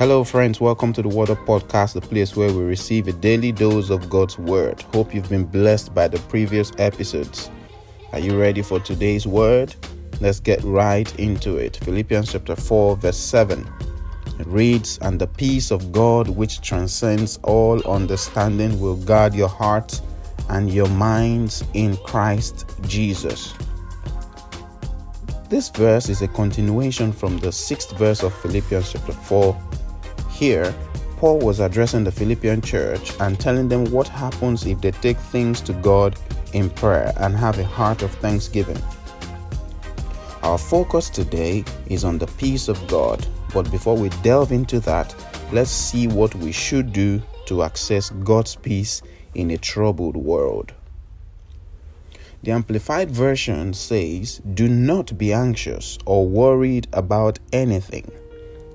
Hello, friends. Welcome to the Up Podcast, the place where we receive a daily dose of God's Word. Hope you've been blessed by the previous episodes. Are you ready for today's word? Let's get right into it. Philippians chapter 4, verse 7. It reads, And the peace of God, which transcends all understanding, will guard your hearts and your minds in Christ Jesus. This verse is a continuation from the sixth verse of Philippians chapter 4. Here, Paul was addressing the Philippian church and telling them what happens if they take things to God in prayer and have a heart of thanksgiving. Our focus today is on the peace of God, but before we delve into that, let's see what we should do to access God's peace in a troubled world. The Amplified Version says, Do not be anxious or worried about anything,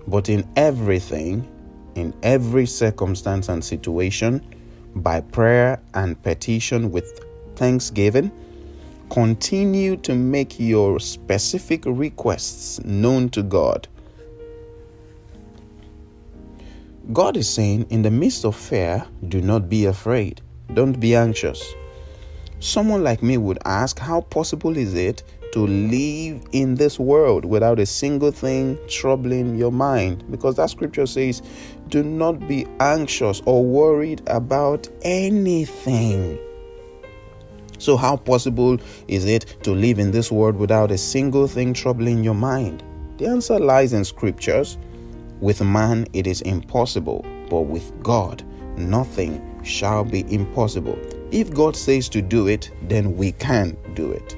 but in everything, in every circumstance and situation, by prayer and petition with thanksgiving, continue to make your specific requests known to God. God is saying, in the midst of fear, do not be afraid, don't be anxious. Someone like me would ask, How possible is it to live in this world without a single thing troubling your mind? Because that scripture says, Do not be anxious or worried about anything. So, how possible is it to live in this world without a single thing troubling your mind? The answer lies in scriptures. With man, it is impossible, but with God, nothing shall be impossible. If God says to do it, then we can do it.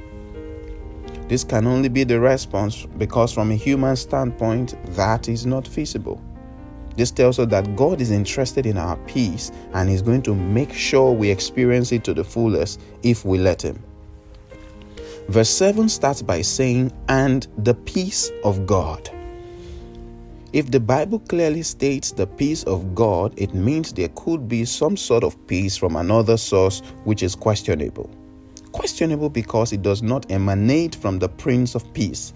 This can only be the response because, from a human standpoint, that is not feasible. This tells us that God is interested in our peace and is going to make sure we experience it to the fullest if we let Him. Verse 7 starts by saying, And the peace of God. If the Bible clearly states the peace of God, it means there could be some sort of peace from another source which is questionable. Questionable because it does not emanate from the Prince of Peace.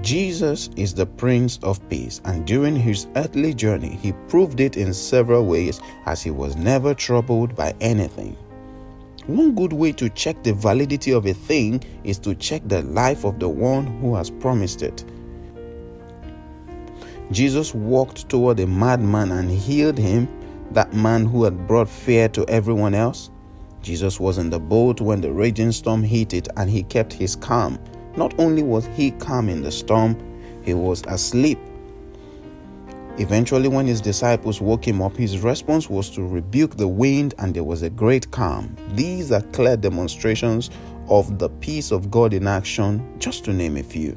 Jesus is the Prince of Peace, and during his earthly journey, he proved it in several ways as he was never troubled by anything. One good way to check the validity of a thing is to check the life of the one who has promised it. Jesus walked toward a madman and healed him, that man who had brought fear to everyone else. Jesus was in the boat when the raging storm hit it and he kept his calm. Not only was he calm in the storm, he was asleep. Eventually, when his disciples woke him up, his response was to rebuke the wind, and there was a great calm. These are clear demonstrations of the peace of God in action, just to name a few.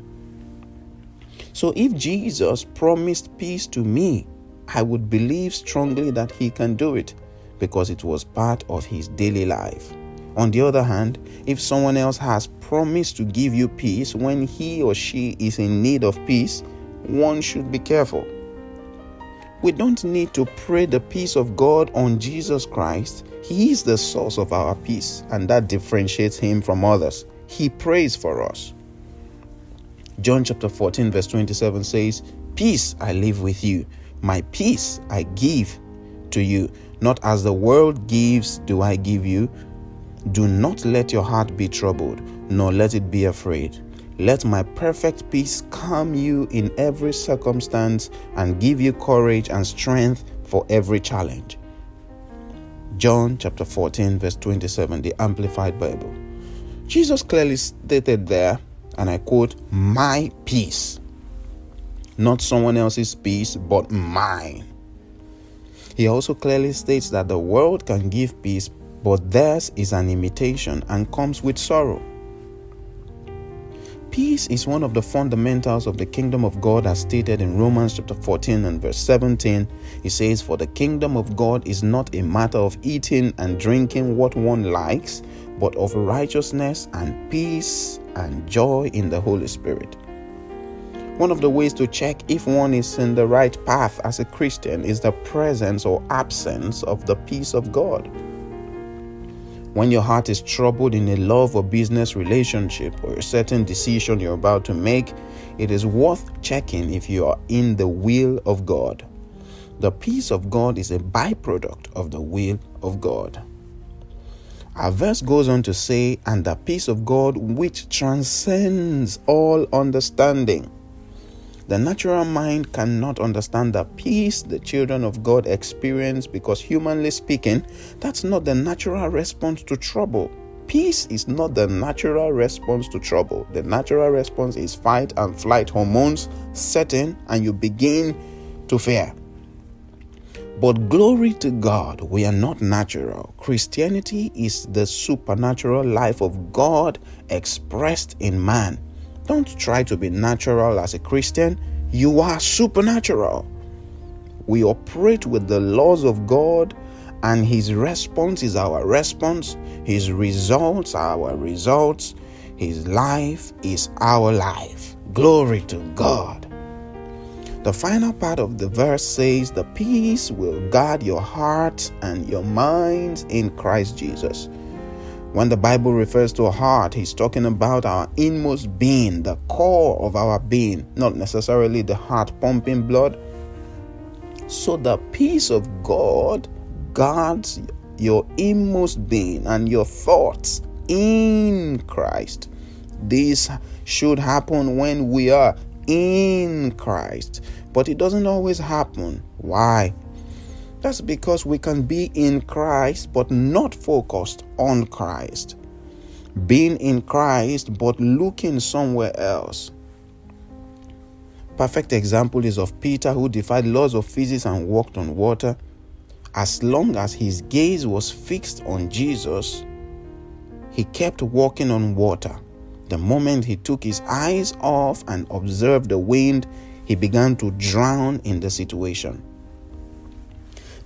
So, if Jesus promised peace to me, I would believe strongly that he can do it because it was part of his daily life. On the other hand, if someone else has promised to give you peace when he or she is in need of peace, one should be careful. We don't need to pray the peace of God on Jesus Christ. He is the source of our peace, and that differentiates him from others. He prays for us. John chapter 14, verse 27 says, Peace I leave with you, my peace I give to you. Not as the world gives, do I give you. Do not let your heart be troubled, nor let it be afraid. Let my perfect peace calm you in every circumstance and give you courage and strength for every challenge. John chapter 14, verse 27, the Amplified Bible. Jesus clearly stated there, and I quote, My peace. Not someone else's peace, but mine. He also clearly states that the world can give peace, but theirs is an imitation and comes with sorrow. Peace is one of the fundamentals of the kingdom of God as stated in Romans chapter 14 and verse 17. He says, For the kingdom of God is not a matter of eating and drinking what one likes, but of righteousness and peace and joy in the Holy Spirit. One of the ways to check if one is in the right path as a Christian is the presence or absence of the peace of God. When your heart is troubled in a love or business relationship or a certain decision you're about to make, it is worth checking if you are in the will of God. The peace of God is a byproduct of the will of God. Our verse goes on to say, and the peace of God which transcends all understanding. The natural mind cannot understand the peace the children of God experience because, humanly speaking, that's not the natural response to trouble. Peace is not the natural response to trouble. The natural response is fight and flight hormones setting, and you begin to fear. But glory to God, we are not natural. Christianity is the supernatural life of God expressed in man. Don't try to be natural as a Christian. You are supernatural. We operate with the laws of God, and His response is our response. His results are our results. His life is our life. Glory to God. The final part of the verse says, The peace will guard your hearts and your minds in Christ Jesus. When the Bible refers to a heart, he's talking about our inmost being, the core of our being, not necessarily the heart pumping blood. So the peace of God guards your inmost being and your thoughts in Christ. This should happen when we are in Christ, but it doesn't always happen. Why? That's because we can be in Christ but not focused on Christ. Being in Christ but looking somewhere else. Perfect example is of Peter who defied laws of physics and walked on water. As long as his gaze was fixed on Jesus, he kept walking on water. The moment he took his eyes off and observed the wind, he began to drown in the situation.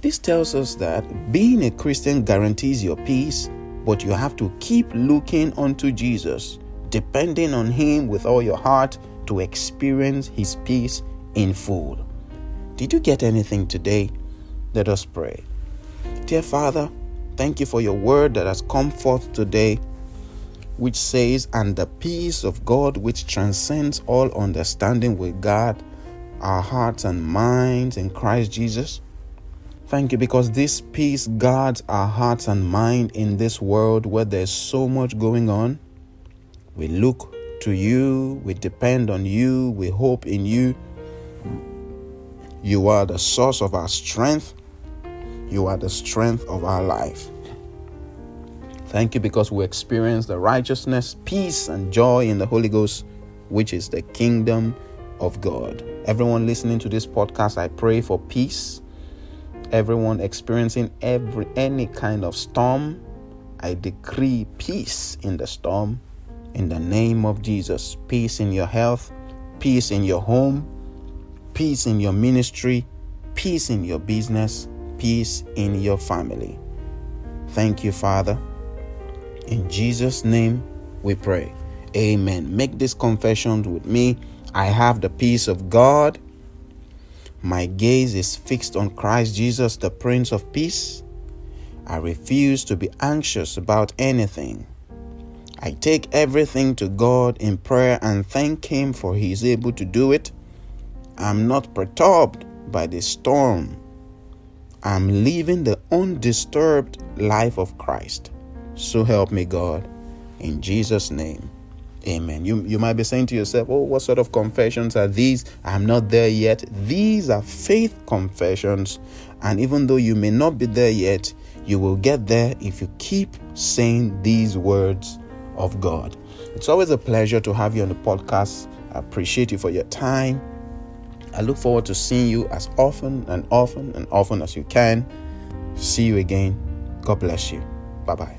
This tells us that being a Christian guarantees your peace, but you have to keep looking unto Jesus, depending on Him with all your heart to experience His peace in full. Did you get anything today? Let us pray. Dear Father, thank you for your word that has come forth today, which says, And the peace of God, which transcends all understanding, will guard our hearts and minds in Christ Jesus. Thank you because this peace guards our hearts and mind in this world where there's so much going on. We look to you, we depend on you, we hope in you. You are the source of our strength, you are the strength of our life. Thank you because we experience the righteousness, peace, and joy in the Holy Ghost, which is the kingdom of God. Everyone listening to this podcast, I pray for peace everyone experiencing every any kind of storm i decree peace in the storm. In the name of jesus peace in your health peace in your home peace in your ministry peace in your business peace in your family. Thank you father. In jesus name we pray. Amen. Make this confession with me. I have the peace of god my gaze is fixed on Christ Jesus, the Prince of Peace. I refuse to be anxious about anything. I take everything to God in prayer and thank Him for He is able to do it. I'm not perturbed by the storm. I'm living the undisturbed life of Christ. So help me, God. In Jesus' name. Amen. You, you might be saying to yourself, Oh, what sort of confessions are these? I'm not there yet. These are faith confessions. And even though you may not be there yet, you will get there if you keep saying these words of God. It's always a pleasure to have you on the podcast. I appreciate you for your time. I look forward to seeing you as often and often and often as you can. See you again. God bless you. Bye bye.